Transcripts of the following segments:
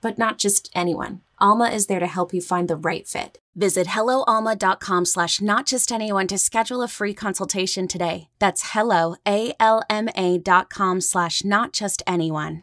but not just anyone. Alma is there to help you find the right fit. Visit helloalma.com slash not just anyone to schedule a free consultation today. That's hello, A-L-M-A dot com slash not just anyone.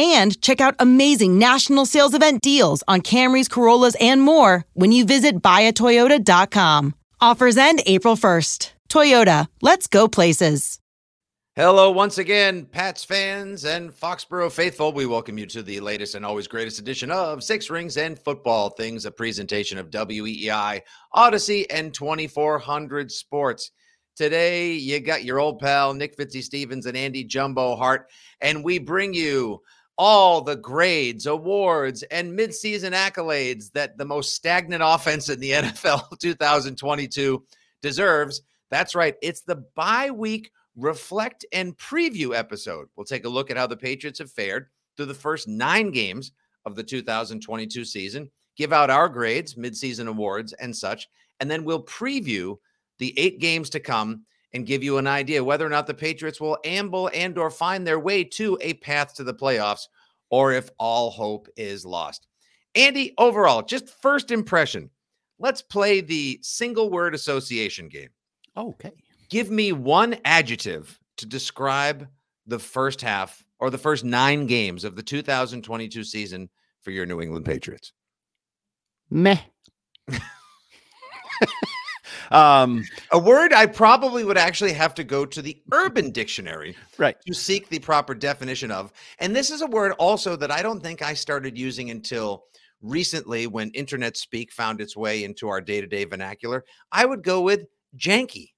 and check out amazing national sales event deals on Camrys, Corollas, and more when you visit buyatoyota.com. Offers end April 1st. Toyota, let's go places. Hello, once again, Pats fans and Foxborough faithful. We welcome you to the latest and always greatest edition of Six Rings and Football Things, a presentation of WEEI, Audacy, and 2400 Sports. Today, you got your old pal Nick Fitzy Stevens and Andy Jumbo Hart, and we bring you all the grades, awards, and midseason accolades that the most stagnant offense in the NFL 2022 deserves. That's right. It's the bye week reflect and preview episode. We'll take a look at how the Patriots have fared through the first nine games of the 2022 season, give out our grades, midseason awards, and such, and then we'll preview the eight games to come and give you an idea whether or not the Patriots will amble and or find their way to a path to the playoffs or if all hope is lost. Andy, overall, just first impression. Let's play the single word association game. Okay. Give me one adjective to describe the first half or the first 9 games of the 2022 season for your New England Patriots. Meh. Um, a word I probably would actually have to go to the Urban Dictionary right to seek the proper definition of. And this is a word also that I don't think I started using until recently when internet speak found its way into our day-to-day vernacular. I would go with janky.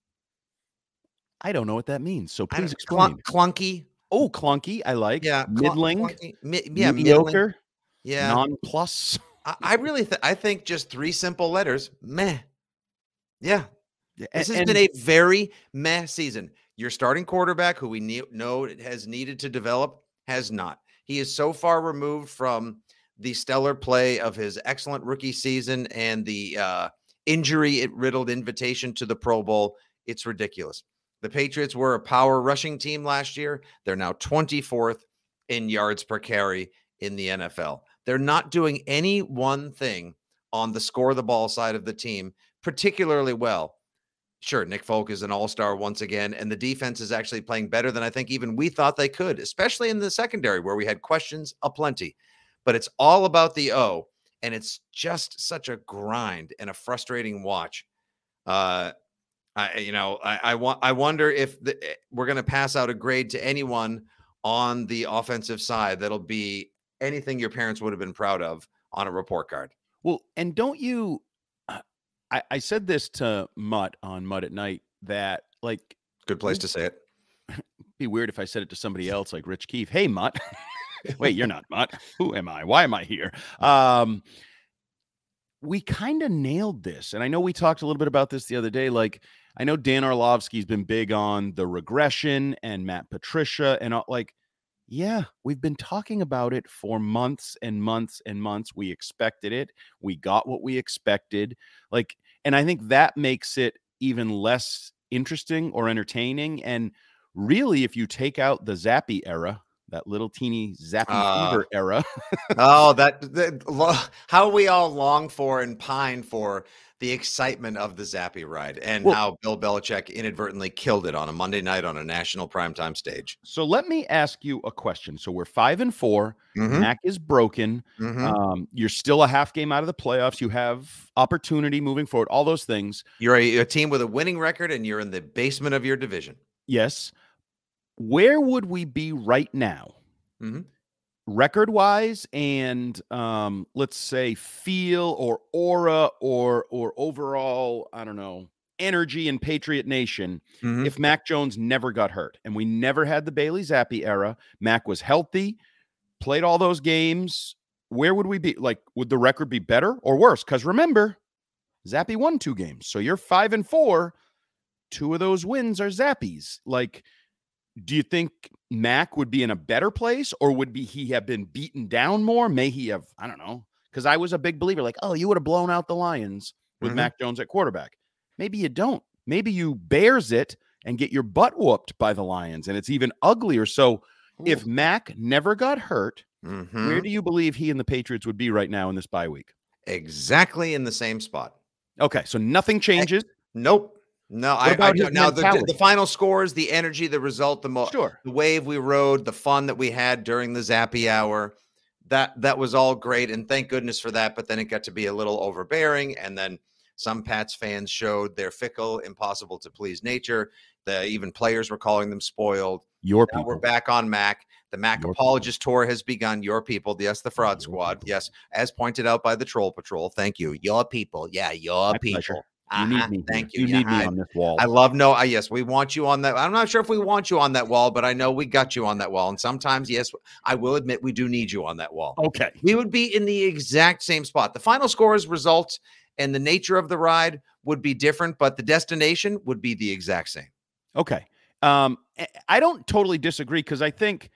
I don't know what that means, so please explain. clunky. Oh, clunky. I like. Yeah, middling. Clunky, mi- yeah, mediocre. middling. Yeah, non-plus. I, I really, th- I think just three simple letters. Meh. Yeah. This has and, been a very meh season. Your starting quarterback, who we ne- know has needed to develop, has not. He is so far removed from the stellar play of his excellent rookie season and the uh, injury riddled invitation to the Pro Bowl. It's ridiculous. The Patriots were a power rushing team last year. They're now 24th in yards per carry in the NFL. They're not doing any one thing on the score the ball side of the team particularly well. Sure, Nick Folk is an all star once again, and the defense is actually playing better than I think even we thought they could, especially in the secondary where we had questions aplenty. But it's all about the O, and it's just such a grind and a frustrating watch. Uh, I, you know, I, I want, I wonder if the, eh, we're going to pass out a grade to anyone on the offensive side that'll be anything your parents would have been proud of on a report card. Well, and don't you I, I said this to Mutt on Mutt at Night that like good place to say it. Be weird if I said it to somebody else like Rich Keefe. Hey Mutt. Wait, you're not Mutt. Who am I? Why am I here? Um we kind of nailed this. And I know we talked a little bit about this the other day. Like, I know Dan Orlovsky's been big on the regression and Matt Patricia and all, like, yeah, we've been talking about it for months and months and months. We expected it. We got what we expected. Like, and I think that makes it even less interesting or entertaining. And really, if you take out the Zappy era, that little teeny zappy Uh, fever era, oh, that, that how we all long for and pine for the excitement of the Zappy ride, and Well- how Bill Belichick inadvertently killed it on a Monday night on a national primetime stage. So let me ask you a question. So we're five and 4 Mhm, Mac is broken. mhm. Um, you're still a half game out of the playoffs. You have opportunity moving forward. All those things. You're a, a team with a winning record, and you're in the basement of your division. Yes. Where would we be right now, Mhm. Record wise, and um, let's say feel or aura or or overall, I don't know, energy in Patriot Nation Mhm. if Mac Jones never got hurt and we never had the Bailey Zappe era, Mac was healthy, played all those games, where would we be? Like, would the record be better or worse? Because remember, Zappy won two games. So you're five and four. Two of those wins are Zappies. Like, do you think Mac would be in a better place or would be he have been beaten down more? May he have, I don't know. Because I was a big believer, like, oh, you would have blown out the Lions with Mhm. Mac Jones at quarterback. Maybe you don't. Maybe you bears it and get your butt whooped by the Lions, and it's even uglier. So if Mac never got hurt, Mhm. where do you believe he and the Patriots would be right now in this bye week? exactly in the same spot. Okay, so nothing changes. Nope. No, I, I don't. Now the, the final scores, the energy, the result, the mo- Sure. the wave we rode, the fun that we had during the Zappy hour, that that was all great, and thank goodness for that. But then it got to be a little overbearing, and then some Pats fans showed their fickle, impossible to please nature. The even players were calling them spoiled. Your Now people. we're back on Mac. The Mac Your people. apologist tour has begun. Your people, yes, the fraud Your squad, people. yes, as pointed out by the Troll Patrol. Thank you, your people. Yeah, your My people. pleasure. You Uh-huh, need me. here. Thank you. You need me I- on this wall. I love no. Uh, yes, we want you on that. I'm not sure if we want you on that wall, but I know we got you on that wall. And sometimes, yes, I will admit we do need you on that wall. okay. We would be in the exact same spot. The final scores, results, and the nature of the ride would be different, but the destination would be the exact same. Okay. Um, I- I don't totally disagree because I think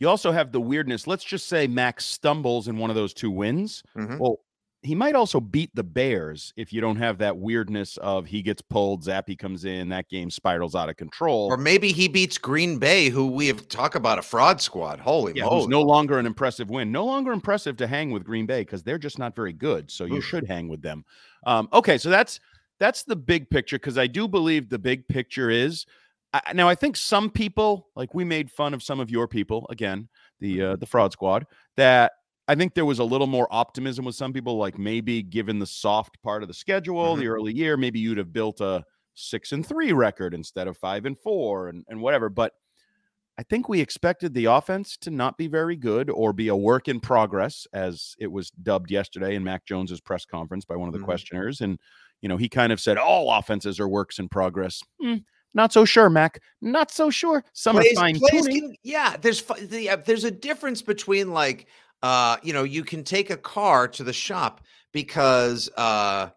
you also have the weirdness. Let's just say Max stumbles in one of those two wins. Mhm. Well, he might also beat the Bears if you don't have that weirdness of he gets pulled, Zappy comes in, that game spirals out of control. Or maybe he beats Green Bay, who we have talked about a fraud squad. Holy yeah, moly! no longer an impressive win. No longer impressive to hang with Green Bay because they're just not very good. So you Oof. should hang with them. Um, okay, so that's that's the big picture because I do believe the big picture is I, now. I think some people, like we made fun of some of your people again, the uh, the fraud squad. That I think there was a little more optimism with some people, like maybe given the soft part of the schedule, the early year, maybe you'd have built a six and three record instead of five and four and, and whatever. But I think we expected the offense to not be very good or be a work in progress, as it was dubbed yesterday in Mac Jones's press conference by one of the Mhm. questioners. And, you know, he kind of said all offenses are works in progress. Hmm, not so sure, Mac. Not so sure. Some plays, are fine tuning. yeah there's the, uh, there's a difference between like uh you know you can take a car to the shop because uh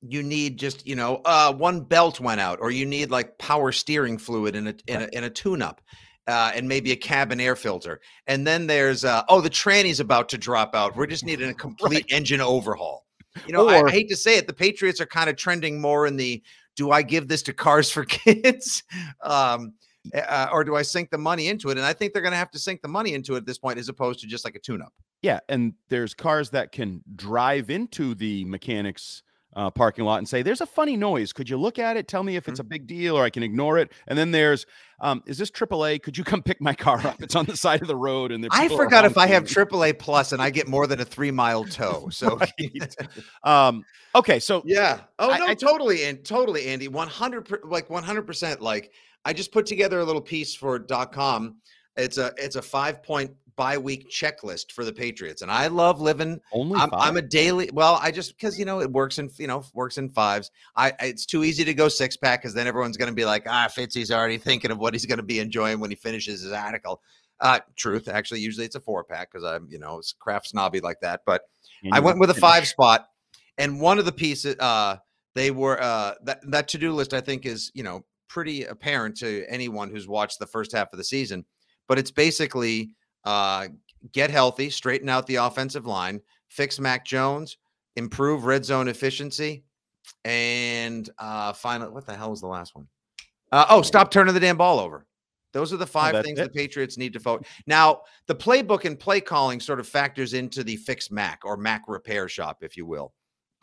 you need just you know uh one belt went out or you need like power steering fluid in a in a, in a tune up uh, and maybe a cabin air filter. And then there's uh oh the tranny's about to drop out. We're just needing a complete engine overhaul. You know I, I hate to say it the patriots are kind of trending more in the do i give this to cars for kids? Um uh, or do I sink the money into it? And I think they're going to have to sink the money into it at this point, as opposed to just like a tune-up. Yeah, and there's cars that can drive into the mechanics uh, parking lot and say, "There's a funny noise. Could you look at it? Tell me if it's a big deal, or I can ignore it." And then there's, um, "Is this AAA? Could you come pick my car up? It's on the side of the road." And I forgot if I have. AAA plus and I get more than a three-mile tow. So um, okay, so yeah. Oh I- no, I- totally and totally, Andy. One hundred like one hundred percent. Like I just put together a little piece for .com. It's a it's a five point bye week checklist for the Patriots, and I love living only I'm, five. I'm a daily. Well, I just because you know it works in you know works in fives. I it's too easy to go six pack because then everyone's going to be like, ah, Fitzy's already thinking of what he's going to be enjoying when he finishes his article. Uh, truth, actually, usually it's a four pack because I'm you know it's craft snobby like that. But I went with a five spot, and one of the pieces uh they were uh that that to do list I think is you know pretty apparent to anyone who's watched the first half of the season. But it's basically uh get healthy, straighten out the offensive line, fix Mac Jones, improve red zone efficiency, and uh, finally, what the hell was the last one? Uh, oh, stop turning the damn ball over. Those are the five things it? the Patriots need to focus. Now, the playbook and play calling sort of factors into the fix Mac or Mac repair shop, if you will,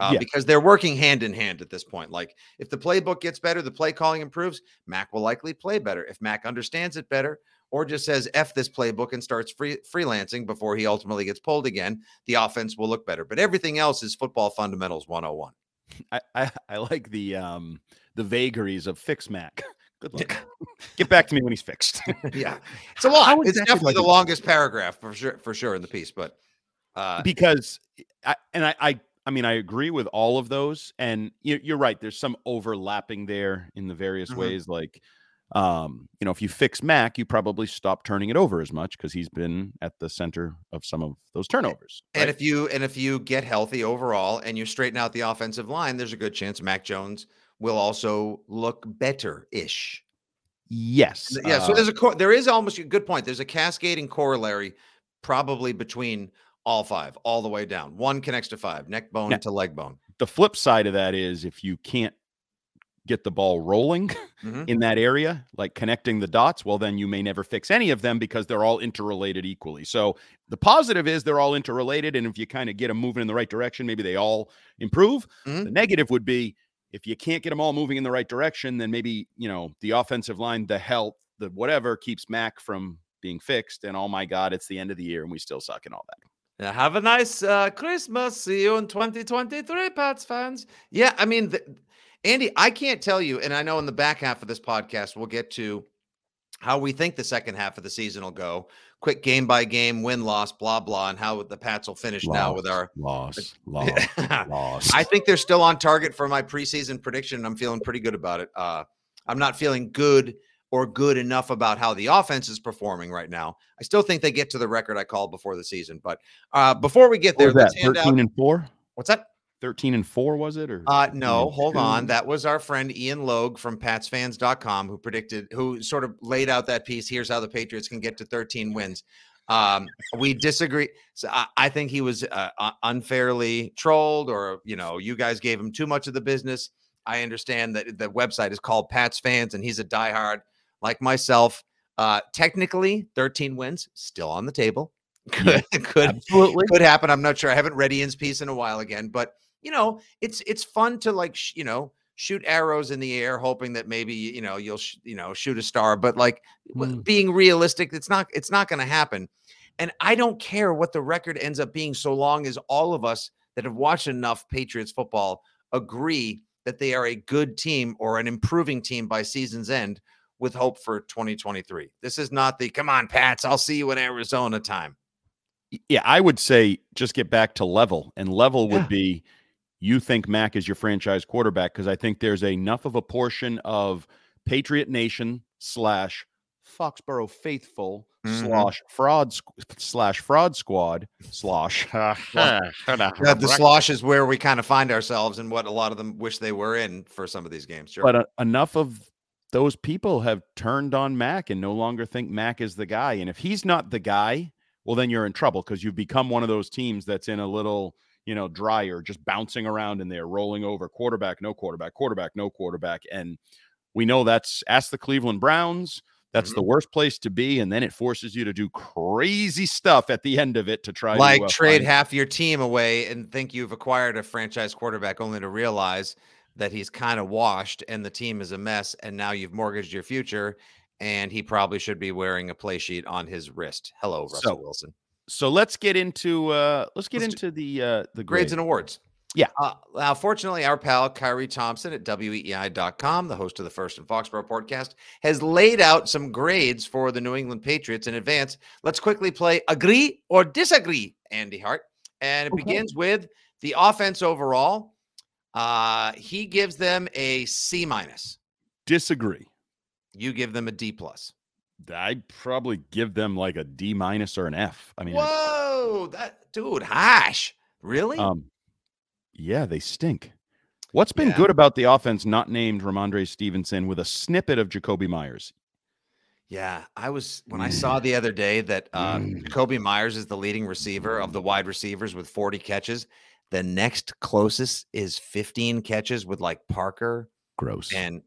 uh, Yeah. because they're working hand in hand at this point. Like, if the playbook gets better, the play calling improves, Mac will likely play better. If Mac understands it better, or just says F this playbook and starts free, freelancing before he ultimately gets pulled again, the offense will look better. But everything else is football fundamentals 101. I, I, I like the um the vagaries of fix Mac. Good luck. Get back to me when he's fixed. yeah, it's a lot. It's definitely the longest paragraph for sure, for sure in the piece. But uh, because I, and I, I I mean I agree with all of those and you, you're right there's some overlapping there in the various Mhm. ways like um you know if you fix Mac you probably stop turning it over as much because he's been at the center of some of those turnovers and if you and if you get healthy overall and you straighten out the offensive line, there's a good chance Mac Jones will also look better ish. yes Yeah, so uh, there's a there is almost a good point. There's a cascading corollary probably between all five, all the way down. One connects to five, neck bone Yeah. to leg bone. the flip side of that is if you can't get the ball rolling Mhm. in that area, like connecting the dots, well, then you may never fix any of them because they're all interrelated equally. So the positive is they're all interrelated. And if you kind of get them moving in the right direction, maybe they all improve. Mhm. The negative would be if you can't get them all moving in the right direction, then maybe, you know, the offensive line, the health, the whatever keeps Mac from being fixed. And oh my God, it's the end of the year and we still suck and all that. Yeah, have a nice uh, Christmas. See you in 2023, Pats fans. Yeah, I mean, the, Andy, I can't tell you, and I know in the back half of this podcast, we'll get to how we think the second half of the season will go. Quick game by game, win loss, blah, blah, and how the Pats will finish now with our. loss, loss, loss. I think they're still on target for my preseason prediction. and I'm feeling pretty good about it. Uh, I'm not feeling good or good enough about how the offense is performing right now. I still think they get to the record I called before the season. But uh, before we get there, that? let's hand 13 out. and four? What's that? 13 and four, was it? Or Uh, no, hold on. That was our friend Ian Logue from PatsFans.com who predicted, who sort of laid out that piece. Here's how the Patriots can get to 13 wins. Um, we disagree. So I, I think he was uh, unfairly trolled, or you know, you guys gave him too much of the business. I understand that the website is called Pats Fans, and he's a diehard like myself. Uh, technically, 13 wins still on the table. Could could Absolutely. could happen. I'm not sure. I haven't read Ian's piece in a while again, but you know, it's it's fun to like sh- you know shoot arrows in the air, hoping that maybe you know you'll sh- you know shoot a star. But like Hmm. being realistic, it's not it's not going to happen. And I don't care what the record ends up being, so long as all of us that have watched enough Patriots football agree that they are a good team or an improving team by season's end with hope for 2023. This is not the come on, Pats, I'll see you in Arizona time. Yeah, I would say just get back to level, and level Yeah. would be you think Mac is your franchise quarterback because I think there's enough of a portion of Patriot Nation slash Foxborough faithful Mhm. slash fraud slash fraud squad slash. Yeah, the slosh is where we kind of find ourselves and what a lot of them wish they were in for some of these games. Sure. But uh, enough of those people have turned on Mac and no longer think Mac is the guy. And if he's not the guy, well, then you're in trouble because you've become one of those teams that's in a little, you know, dryer, just bouncing around in there, rolling over quarterback, no quarterback, quarterback, no quarterback. And we know that's ask the Cleveland Browns. That's the worst place to be. And then it forces you to do crazy stuff at the end of it to try like to uh, trade half your team away and think you've acquired a franchise quarterback only to realize that he's kind of washed and the team is a mess and now you've mortgaged your future and he probably should be wearing a play sheet on his wrist. Hello, Russell So, Wilson. So let's get into uh let's get Let's into the uh the Grades grades. and awards. Yeah. Uh, now, fortunately, our pal Khari Thompson at WEEI.com, the host of the First and Foxborough podcast, has laid out some grades for the New England Patriots in advance. Let's quickly play agree or disagree, Andy Hart. And it Okay. begins with the offense overall. Uh, he gives them a C minus. Disagree. You give them a D plus. I'd probably give them like a D minus or an F. I mean, I- Whoa, that dude, hash. Really? um, yeah, they stink. What's been Yeah. good about the offense not named Rhamondre Stevenson with a snippet of Jakobi Meyers? Yeah, I was when I saw the other day that uh, Mm. Kobe Meyers is the leading receiver of the wide receivers with 40 catches. The next closest is 15 catches with like Parker Gross. and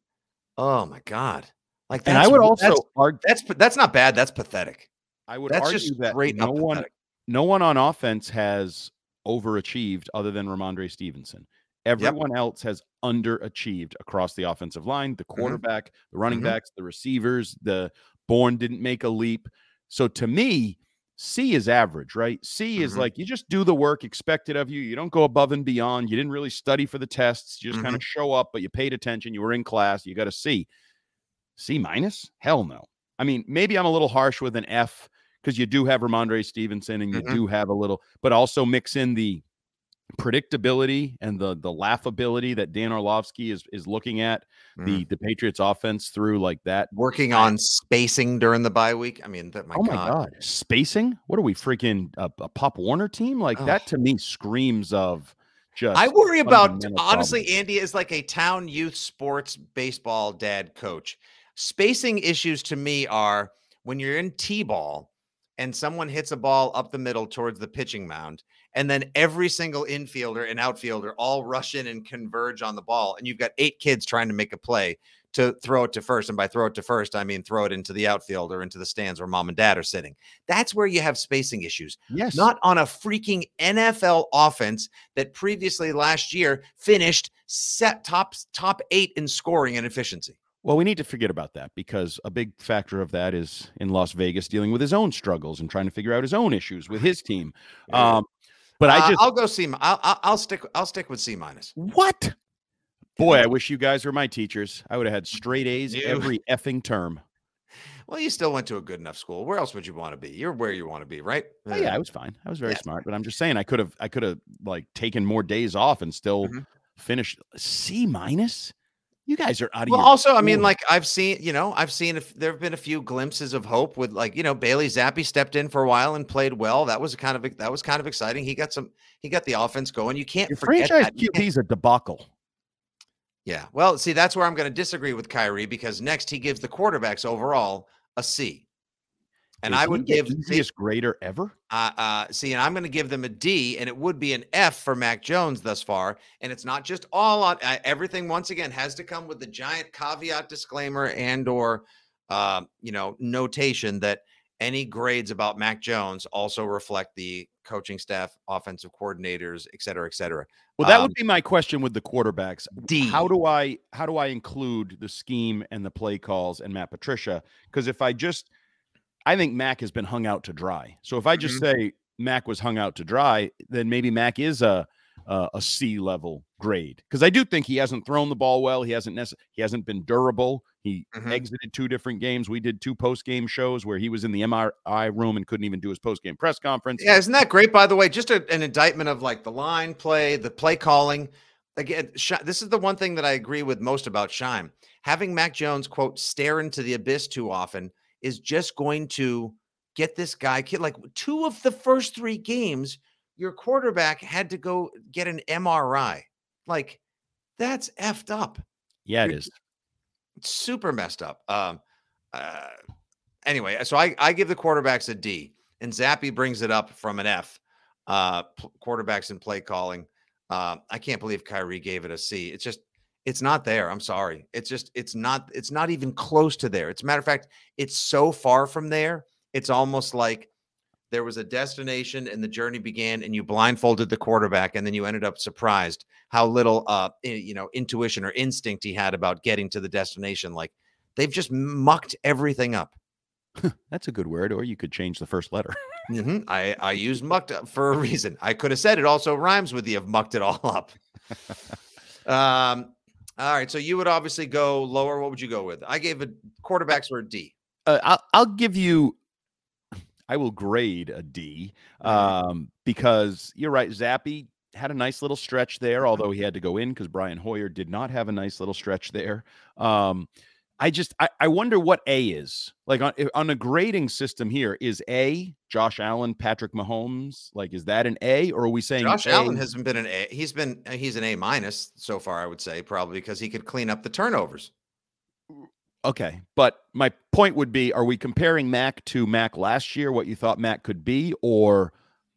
oh my god. Like And I would also that's argue. that's that's not bad. That's pathetic. I would That's argue just that straight no one, pathetic. no one on offense has overachieved other than Rhamondre Stevenson. Everyone else has underachieved across the offensive line, the quarterback, the running Mhm. backs, the receivers, the Bourne didn't make a leap. So to me, C is average, right? C is Mhm. like you just do the work expected of you. You don't go above and beyond. You didn't really study for the tests. You just kind of show up, but you paid attention. You were in class. You got a C. C minus? Hell no. I mean, maybe I'm a little harsh with an F because you do have Rhamondre Stevenson and you Mhm. do have a little, but also mix in the predictability and the the laughability that Dan Orlovsky is is looking at Mm. the the Patriots offense through like that. working on spacing during the bye week. I mean, that my oh my god. god, spacing? What are we freaking a, a Pop Warner team? Like Ugh. that to me screams of just I worry about honestly, problems. Andy is like a town youth sports baseball dad coach. Spacing issues to me are when you're in T-ball and someone hits a ball up the middle towards the pitching mound, and then every single infielder and outfielder all rush in and converge on the ball, and you've got eight kids trying to make a play to throw it to first. And by throw it to first, I mean throw it into the outfield or into the stands where mom and dad are sitting. That's where you have spacing issues yes, not on a freaking NFL offense that previously last year finished set top top eight in scoring and efficiency. Well, we need to forget about that because a big factor of that is in Las Vegas dealing with his own struggles and trying to figure out his own issues with his team. Um, but I Uh, just I'll go C. I'll, I'll I'll stick I'll stick with C minus. what? Boy, I wish you guys were my teachers. I would have had straight A's You- every effing term. Well, you still went to a good enough school. Where else would you want to be? You're where you want to be, right? Oh, yeah, I was fine. I was very Yeah. smart, but I'm just saying I could have I could have like taken more days off and still Mhm. finished C minus. You guys are out of Well, also, I mean, like I've seen, you know, I've seen if there have been a few glimpses of hope with, like, you know, Bailey Zappe stepped in for a while and played well. That was kind of that was kind of exciting. He got some, he got the offense going. You can't your forget franchise that. You QB can't- is a debacle. Yeah. Well, see, that's where I'm going to disagree with Khari because next he gives the quarterbacks overall a C. And Is I would the give see, easiest grader ever. uh, uh, see, and I'm going to give them a D, and it would be an F for Mac Jones thus far. And it's not just all on uh, everything. Once again, has to come with the giant caveat, disclaimer, and or uh, you know notation that any grades about Mac Jones also reflect the coaching staff, offensive coordinators, et cetera, et cetera. Well, that Um, would be my question with the quarterbacks. D. How do I how do I include the scheme and the play calls and Matt Patricia? Because if I just I think Mac has been hung out to dry. So if I just Mm-hmm. say Mac was hung out to dry, then maybe Mac is a a, a C level grade. Because I do think he hasn't thrown the ball well. He hasn't necess- he hasn't been durable. He Mhm. exited two different games. We did two post game shows where he was in the MRI room and couldn't even do his post game press conference. Yeah, isn't that great? By the way, just a, an indictment of like the line play, the play calling. Again, Shi- this is the one thing that I agree with most about Shime. Having Mac Jones quote stare into the abyss too often is just going to get this guy kid. Like two of the first three games, your quarterback had to go get an MRI. Like that's effed up. Yeah, it You're- is. Super messed up. Um, uh, anyway, so I, I give the quarterbacks a D, and Zappy brings it up from an F. Uh, p- quarterbacks and play calling. Uh, I can't believe Khari gave it a C. It's just, it's not there. I'm sorry. It's just, it's not, it's not even close to there. It's a matter of fact, it's so far from there. It's almost like there was a destination and the journey began, and you blindfolded the quarterback, and then you ended up surprised how little, uh, you know, intuition or instinct he had about getting to the destination. Like they've just mucked everything up. That's a good word. Or you could change the first letter. Mhm. I I used mucked up for a reason. I could have said it also rhymes with the have mucked it all up. um. All right. So you would obviously go lower. What would you go with? I gave it quarterbacks were a D. uh, I'll, I'll give you i will grade a d Mhm. um, because you're right zappy had a nice little stretch there although he had to go in because brian hoyer did not have a nice little stretch there um, i just I, I wonder what a is like on, on a grading system here is a josh allen patrick mahomes like is that an a or are we saying Josh A- Allen hasn't been an A. He's been uh, he's an A minus so far. I would say probably because he could clean up the turnovers. Okay, but my point would be: Are we comparing Mac to Mac last year? What you thought Mac could be, or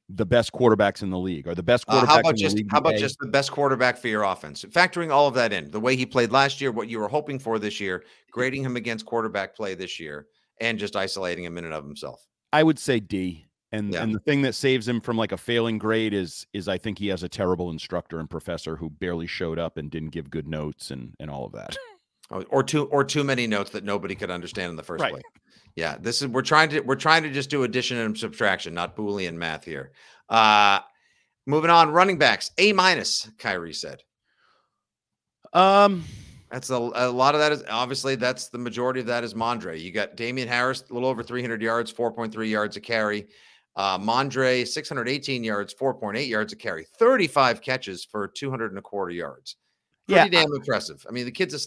the best quarterbacks in the league or the best quarterbacks uh, how about just how about today. just the best quarterback for your offense? Factoring all of that in, the way he played last year, what you were hoping for this year, grading him against quarterback play this year, and just isolating him in and of himself. I would say D. And Yeah. and the thing that saves him from like a failing grade is is I think he has a terrible instructor and professor who barely showed up and didn't give good notes and and all of that. or, or too or too many notes that nobody could understand in the first Right. place. Yeah, this is we're trying to we're trying to just do addition and subtraction, not Boolean math here. Uh moving on, running backs, A minus, Khari said. Um That's a, a lot of that is obviously that's the majority of that is Mondre. You got Damien Harris, a little over 300 yards, 4.3 yards a carry. Uh, Mondre, 618 yards, 4.8 yards a carry, 35 catches for 200 and a quarter yards. Yeah, Pretty damn impressive. I mean, the kid's a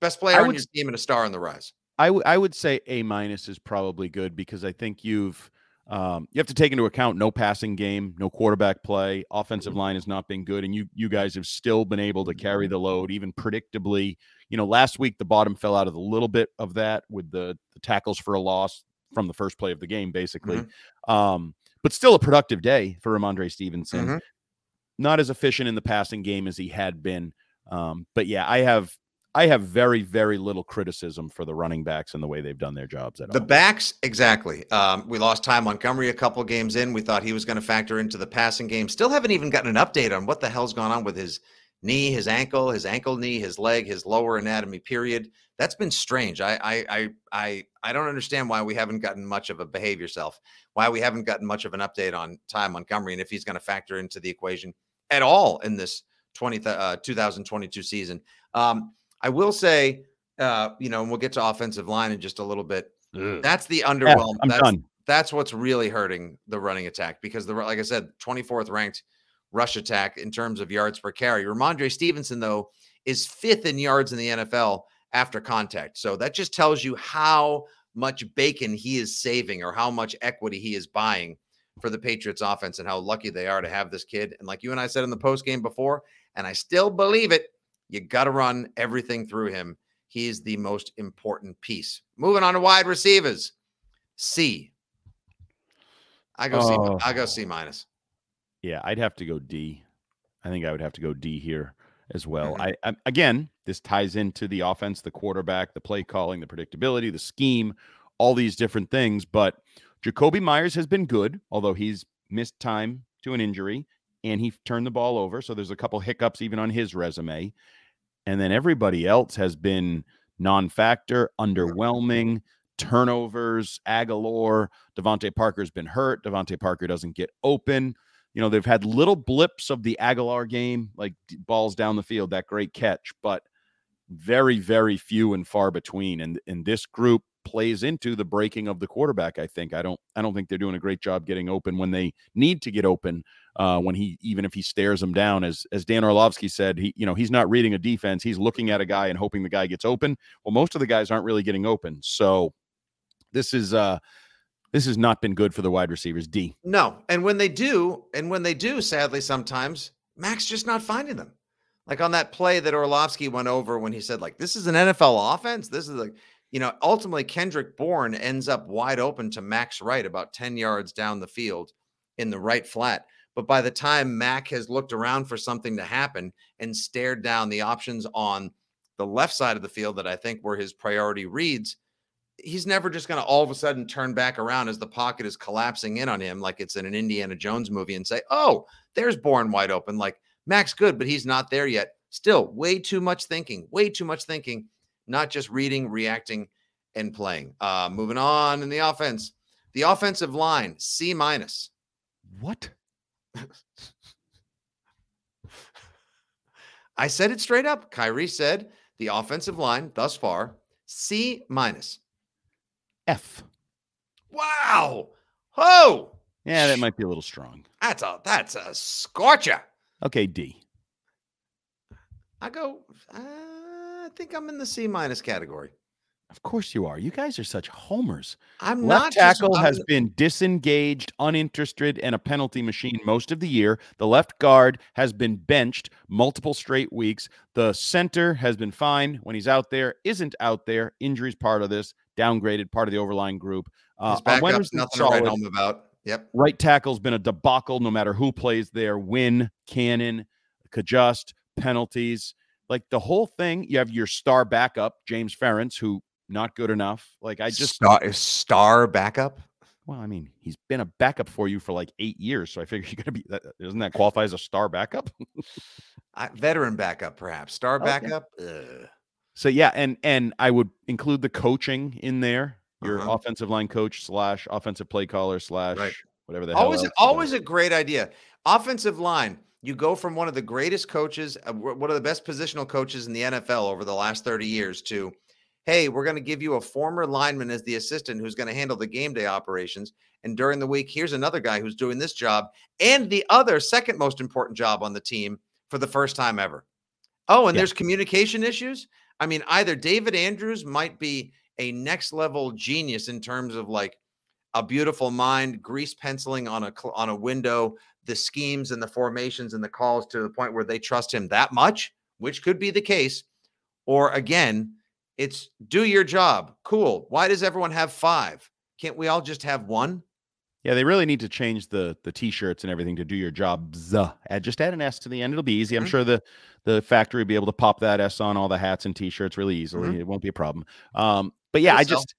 best player I on would your team and a star on the rise. I would I would say A minus is probably good because I think you've um, you have to take into account no passing game, no quarterback play, offensive line has not been good, and you you guys have still been able to carry the load, even predictably. You know, last week the bottom fell out of a little bit of that with the, the tackles for a loss from the first play of the game, basically. Um, but still a productive day for Rhamondre Stevenson. Mhm. Not as efficient in the passing game as he had been. Um, but yeah, I have I have very, very little criticism for the running backs and the way they've done their jobs at The all. backs, exactly. Um, we lost Ty Montgomery a couple games in. We thought he was going to factor into the passing game. Still haven't even gotten an update on what the hell's gone on with his knee, his ankle, his ankle knee, his leg, his lower anatomy. Period. That's been strange. I I I I, I don't understand why we haven't gotten much of a behave yourself. Why we haven't gotten much of an update on Ty Montgomery and if he's going to factor into the equation at all in this 20 th- uh, 2022 season. Um, I will say, uh, you know, and we'll get to offensive line in just a little bit. That's the Yeah, underwhelm. I'm that's, done. that's what's really hurting the running attack because the like I said, 24th ranked rush attack in terms of yards per carry. Rhamondre Stevenson, though, is fifth in yards in the NFL after contact. So that just tells you how much bacon he is saving or how much equity he is buying for the Patriots offense and how lucky they are to have this kid. And like you and I said in the post game before, and I still believe it, you got to run everything through him. He's the most important piece. Moving on to wide receivers. C. I go Oh. C. I go C minus. Yeah, I'd have to go D. I think I would have to go D here as well. Mhm. I, I again, this ties into the offense, the quarterback, the play calling, the predictability, the scheme, all these different things. But Jakobi Meyers has been good, although he's missed time to an injury and he turned the ball over. So there's a couple hiccups even on his resume. And then everybody else has been non-factor, underwhelming, turnovers, Agholor, DeVante Parker's been hurt. DeVante Parker doesn't get open. You know, they've had little blips of the Agholor game, like balls down the field, that great catch, but very, very few and far between. And in this group plays into the breaking of the quarterback. I think I don't I don't think they're doing a great job getting open when they need to get open. Uh, when he even if he stares them down, as as Dan Orlovsky said, he you know he's not reading a defense. He's looking at a guy and hoping the guy gets open. Well, most of the guys aren't really getting open. So this is uh this has not been good for the wide receivers. D. No. And when they do, and when they do, sadly, sometimes Max just not finding them. Like on that play that Orlovsky went over when he said, like, this is an NFL offense. This is like, you know, ultimately Kendrick Bourne ends up wide open to Max Wright about 10 yards down the field in the right flat. But by the time Mac has looked around for something to happen and stared down the options on the left side of the field that I think were his priority reads, he's never just going to all of a sudden turn back around as the pocket is collapsing in on him like it's in an Indiana Jones movie and say, "Oh, there's Bourne wide open." Like Max good, but he's not there yet. Still, way too much thinking, way too much thinking, not just reading, reacting, and playing. Uh, moving on in the offense, the offensive line C minus. What? I said it straight up. Khari said the offensive line thus far C minus. F. Wow. Oh, Yeah, that might be a little strong. that's a that's a scorcher. Okay, D. I go. Uh, I think I'm in the C minus category. Of course you are. You guys are such homers. I'm Left not just- tackle I'm- has been disengaged, uninterested, and a penalty machine most of the year. The left guard has been benched multiple straight weeks. The center has been fine when he's out there, isn't out there. Injuries part of this, downgraded, part of the overlying group. Uh, his backup's nothing to write home about. Yep. Right tackle's been a debacle no matter who plays there. Wynn, Cannon, Cajuste, penalties. Like the whole thing, you have your star backup, James Ferentz, who not good enough. Like I just star, star backup. Well, I mean, he's been a backup for you for like eight years, so I figure you're gonna be. That, doesn't that qualify as a star backup? I, veteran backup, perhaps star backup. Ugh. so yeah, and and I would include the coaching in there. Your Uh-huh. offensive line coach slash offensive play caller slash Right. whatever the hell. Always, always a great idea. Offensive line. You go from one of the greatest coaches, uh, one of the best positional coaches in the NFL over the last 30 years to, hey, we're going to give you a former lineman as the assistant who's going to handle the game day operations. And during the week, here's another guy who's doing this job and the other second most important job on the team for the first time ever. Oh, and Yeah. there's communication issues. I mean, either David Andrews might be a next level genius in terms of like a beautiful mind, grease penciling on a on a window, the schemes and the formations and the calls to the point where they trust him that much, which could be the case. Or again, it's do your job. Cool. Why does everyone have five? Can't we all just have one? Yeah, they really need to change the the t-shirts and everything to do your jobs. Add just add an S to the end. It'll be easy. I'm Mhm. sure the the factory will be able to pop that S on all the hats and t-shirts really easily. It won't be a problem. Um, but yeah, I so. just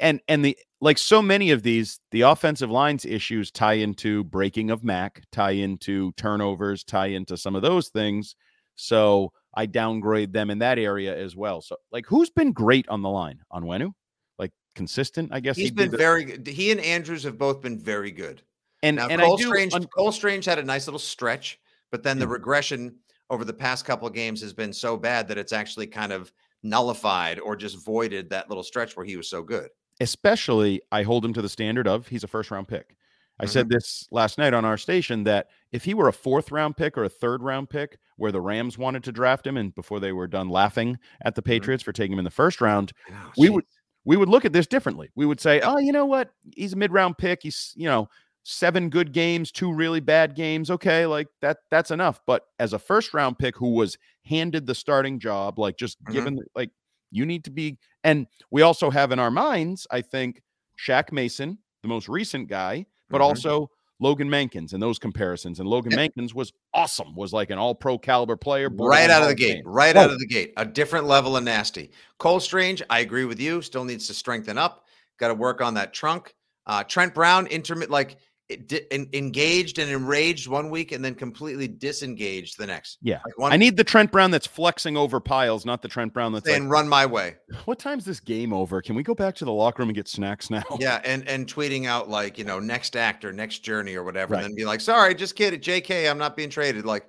and and the like so many of these, the offensive lines issues tie into breaking of Mac, tie into turnovers, tie into some of those things. So I downgrade them in that area as well. So like who's been great on the line? Onwenu? Like consistent, I guess He's be been the- very good. He and Andrews have both been very good. and Now and Cole do Strange, un- Cole Strange had a nice little stretch, but then the Mhm. regression over the past couple of games has been so bad that it's actually kind of nullified or just voided that little stretch where he was so good. Especially I hold him to the standard of he's a first round pick. I Mm-hmm. said this last night on our station that if he were a fourth round pick or a third round pick where the Rams wanted to draft him and before they were done laughing at the Mm-hmm. Patriots for taking him in the first round, Oh, we would we would look at this differently. We would say, "Oh, you know what? He's a mid-round pick. He's, you know, seven good games, two really bad games. Okay, like that that's enough." But as a first-round pick who was handed the starting job, like just Mhm. given like you need to be and we also have in our minds, I think Shaq Mason, the most recent guy, but Mhm. also Logan Mankins and those comparisons. And Logan Mankins was awesome, was like an all-pro caliber player. right out of the of gate, right Oh, out of the gate, a different level of nasty. Cole Strange, I agree with you. Still needs to strengthen up. Got to work on that trunk. Uh, Trent Brown, intermittent, like it di- en- engaged and enraged one week, and then completely disengaged the next. Yeah. Like one I need the Trent Brown that's flexing over piles, not the Trent Brown that's like, saying "Run my way." What time's this game over? Can we go back to the locker room and get snacks now? Yeah, and and tweeting out like you know next act or next journey or whatever, Right. and then be like, "Sorry, just kidding, J.K. I'm not being traded." Like,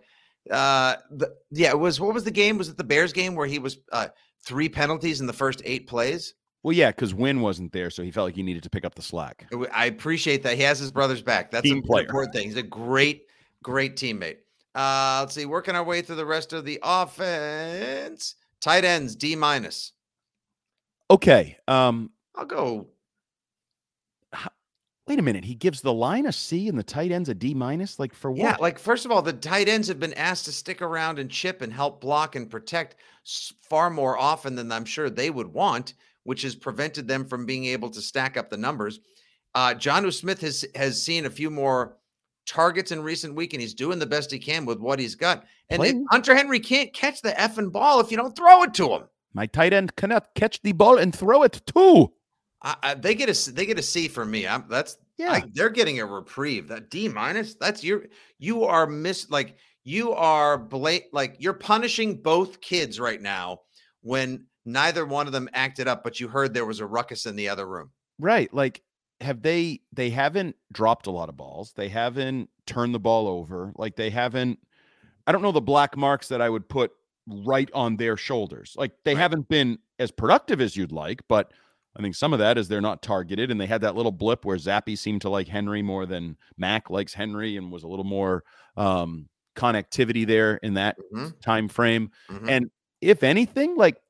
uh, the, yeah, it was what was the game? Was it the Bears game where he was uh three penalties in the first eight plays? Well, yeah, because Wynn wasn't there, so he felt like he needed to pick up the slack. I appreciate that he has his brother's back. That's Team important thing. He's a great, great teammate. Uh, let's see, working our way through the rest of the offense. Tight ends D minus. Okay. Um, I'll go. wait a minute. He gives the line a C and the tight ends a D minus. Like for what? Yeah, like first of all, the tight ends have been asked to stick around and chip and help block and protect far more often than I'm sure they would want, which has prevented them from being able to stack up the numbers. Uh, Jonnu Smith has has seen a few more targets in recent week, and he's doing the best he can with what he's got. And it- Hunter Henry can't catch the effing ball if you don't throw it to him. My tight end cannot catch the ball and throw it too. I, I, they get a they get a C for me. I'm, that's Yeah. I, they're getting a reprieve. That D minus. That's your you are miss like you are bla- like you're punishing both kids right now when neither one of them acted up, but you heard there was a ruckus in the other room. Right. Like, have they they haven't dropped a lot of balls. They haven't turned the ball over. Like they haven't I don't know the black marks that I would put right on their shoulders. Like they Right. haven't been as productive as you'd like, but I think some of that is they're not targeted and they had that little blip where Zappy seemed to like Henry more than Mac likes Henry and was a little more um connectivity there in that Mhm, time frame. mhm. And if anything, like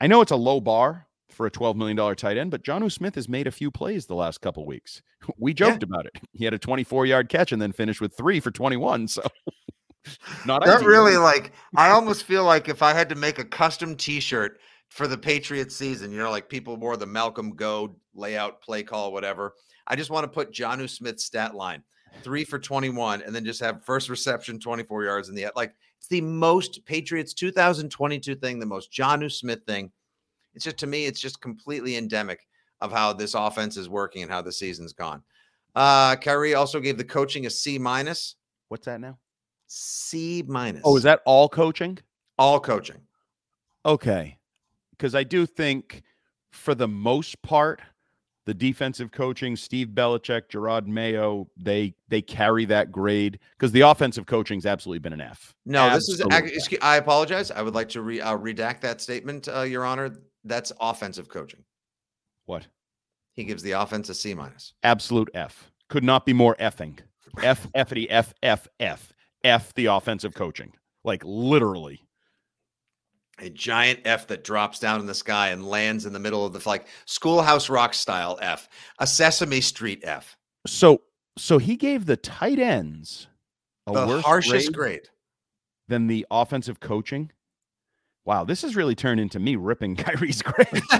I know it's a low bar for a $12 million tight end, but Jonnu Smith has made a few plays the last couple weeks. We Yeah. joked about it. He had a 24 yard catch and then finished with three for 21. So not That really like I almost feel like if I had to make a custom T-shirt for the Patriots season. You know, like people wore the Malcolm Go layout, play call, whatever. I just want to put Jonnu Smith's stat line three for 21 and then just have first reception 24 yards in the like it's the most Patriots 2022 thing, the most Jonnu Smith thing. It's just to me, it's just completely endemic of how this offense is working and how the season's gone. Uh Khari also gave the coaching a C minus. What's that now? C minus. Oh, is that all coaching? all coaching? Okay. Because I do think for the most part, the defensive coaching, Steve Belichick, Jerod Mayo, they they carry that grade because the offensive coaching's absolutely been an F. No, Absolutely. this is. I apologize. I would like to re, uh, redact that statement, uh, Your Honor. That's offensive coaching. what He gives the offense a C minus. absolute F. Could not be more effing. F Fity F F F F the offensive coaching. Like literally. A giant F that drops down in the sky and lands in the middle of the like Schoolhouse Rock style F, a Sesame Street F, So so he gave the tight ends a the worse harshest grade grade. than the offensive coaching. Wow, this has really turned into me ripping Khari's grade.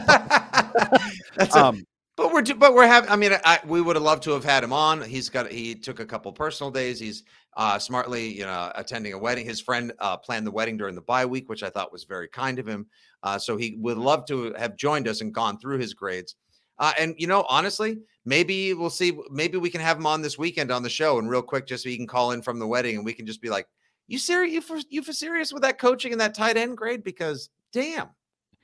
That's a, um, But we're but we're having. I mean, I, we would have loved to have had him on. He's got. He took a couple personal days. He's uh, smartly, you know, attending a wedding. His friend uh, planned the wedding during the bye week, which I thought was very kind of him. Uh, so he would love to have joined us and gone through his grades. Uh, and you know, honestly, maybe we'll see. Maybe we can have him on this weekend on the show, and real quick, just so he can call in from the wedding, and we can just be like, "You serious? You for you for serious with that coaching and that tight end grade? Because damn."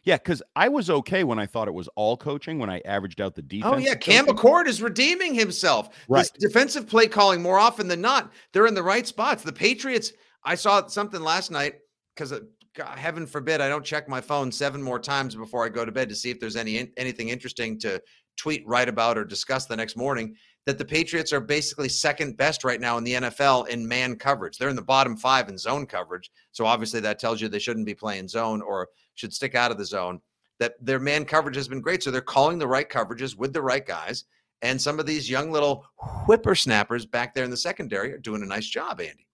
Yeah, because I was okay when I thought it was all coaching when I averaged out the defense. Oh yeah, Cam McCord is redeeming himself. Right. This defensive play calling more often than not, they're in the right spots. The Patriots. I saw something last night because heaven forbid I don't check my phone seven more times before I go to bed to see if there's any anything interesting to tweet, write about, or discuss the next morning. That the Patriots are basically second best right now in the NFL in man coverage. They're in the bottom five in zone coverage. So obviously that tells you they shouldn't be playing zone or should stick out of the zone that their man coverage has been great. So they're calling the right coverages with the right guys. And some of these young little whippersnappers back there in the secondary are doing a nice job, Andy.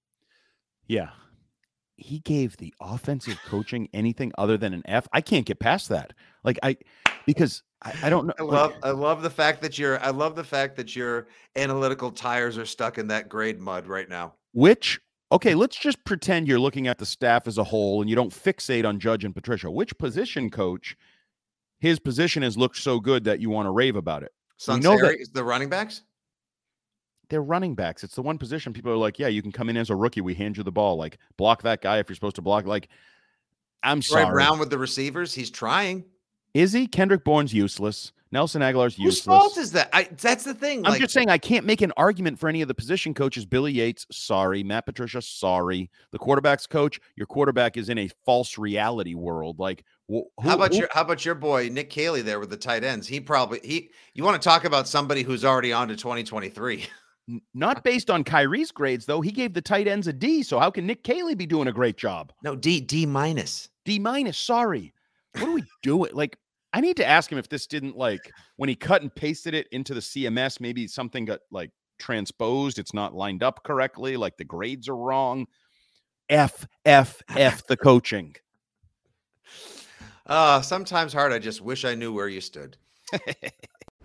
Yeah. He gave the offensive coaching anything other than an F. I can't get past that. Like I because I, I don't know. I like, love I love the fact that your I love the fact that your analytical tires are stuck in that grade mud right now. which okay, let's just pretend you're looking at the staff as a whole and you don't fixate on Judge and Patricia. Which position coach his position has looked so good that you want to rave about it? Know Sunseri is the running backs. They're running backs. It's the one position people are like, yeah, you can come in as a rookie. We hand you the ball. Like block that guy if you're supposed to block. Like, I'm sorry. Brown with the receivers. He's trying. Is he? Kendrick Bourne's useless. Nelson Agholor's Whose useless. fault is that? I that's the thing. I'm like, just saying I can't make an argument for any of the position coaches. Billy Yates, sorry. Matt Patricia, sorry. The quarterback's coach, your quarterback is in a false reality world. Like, wh- who, How about who- your How about your boy Nick Caley there with the tight ends? He probably he. You want to talk about somebody who's already on to 2023? Not based on Khari's grades, though. He gave the tight ends a D. So how can Nick Caley be doing a great job? No, D D minus. D minus. Sorry. What are we doing? Like, I need to ask him if this didn't like when he cut and pasted it into the CMS. Maybe something got like transposed. It's not lined up correctly. Like the grades are wrong. F F F the coaching. Uh, sometimes hard. I just wish I knew where you stood.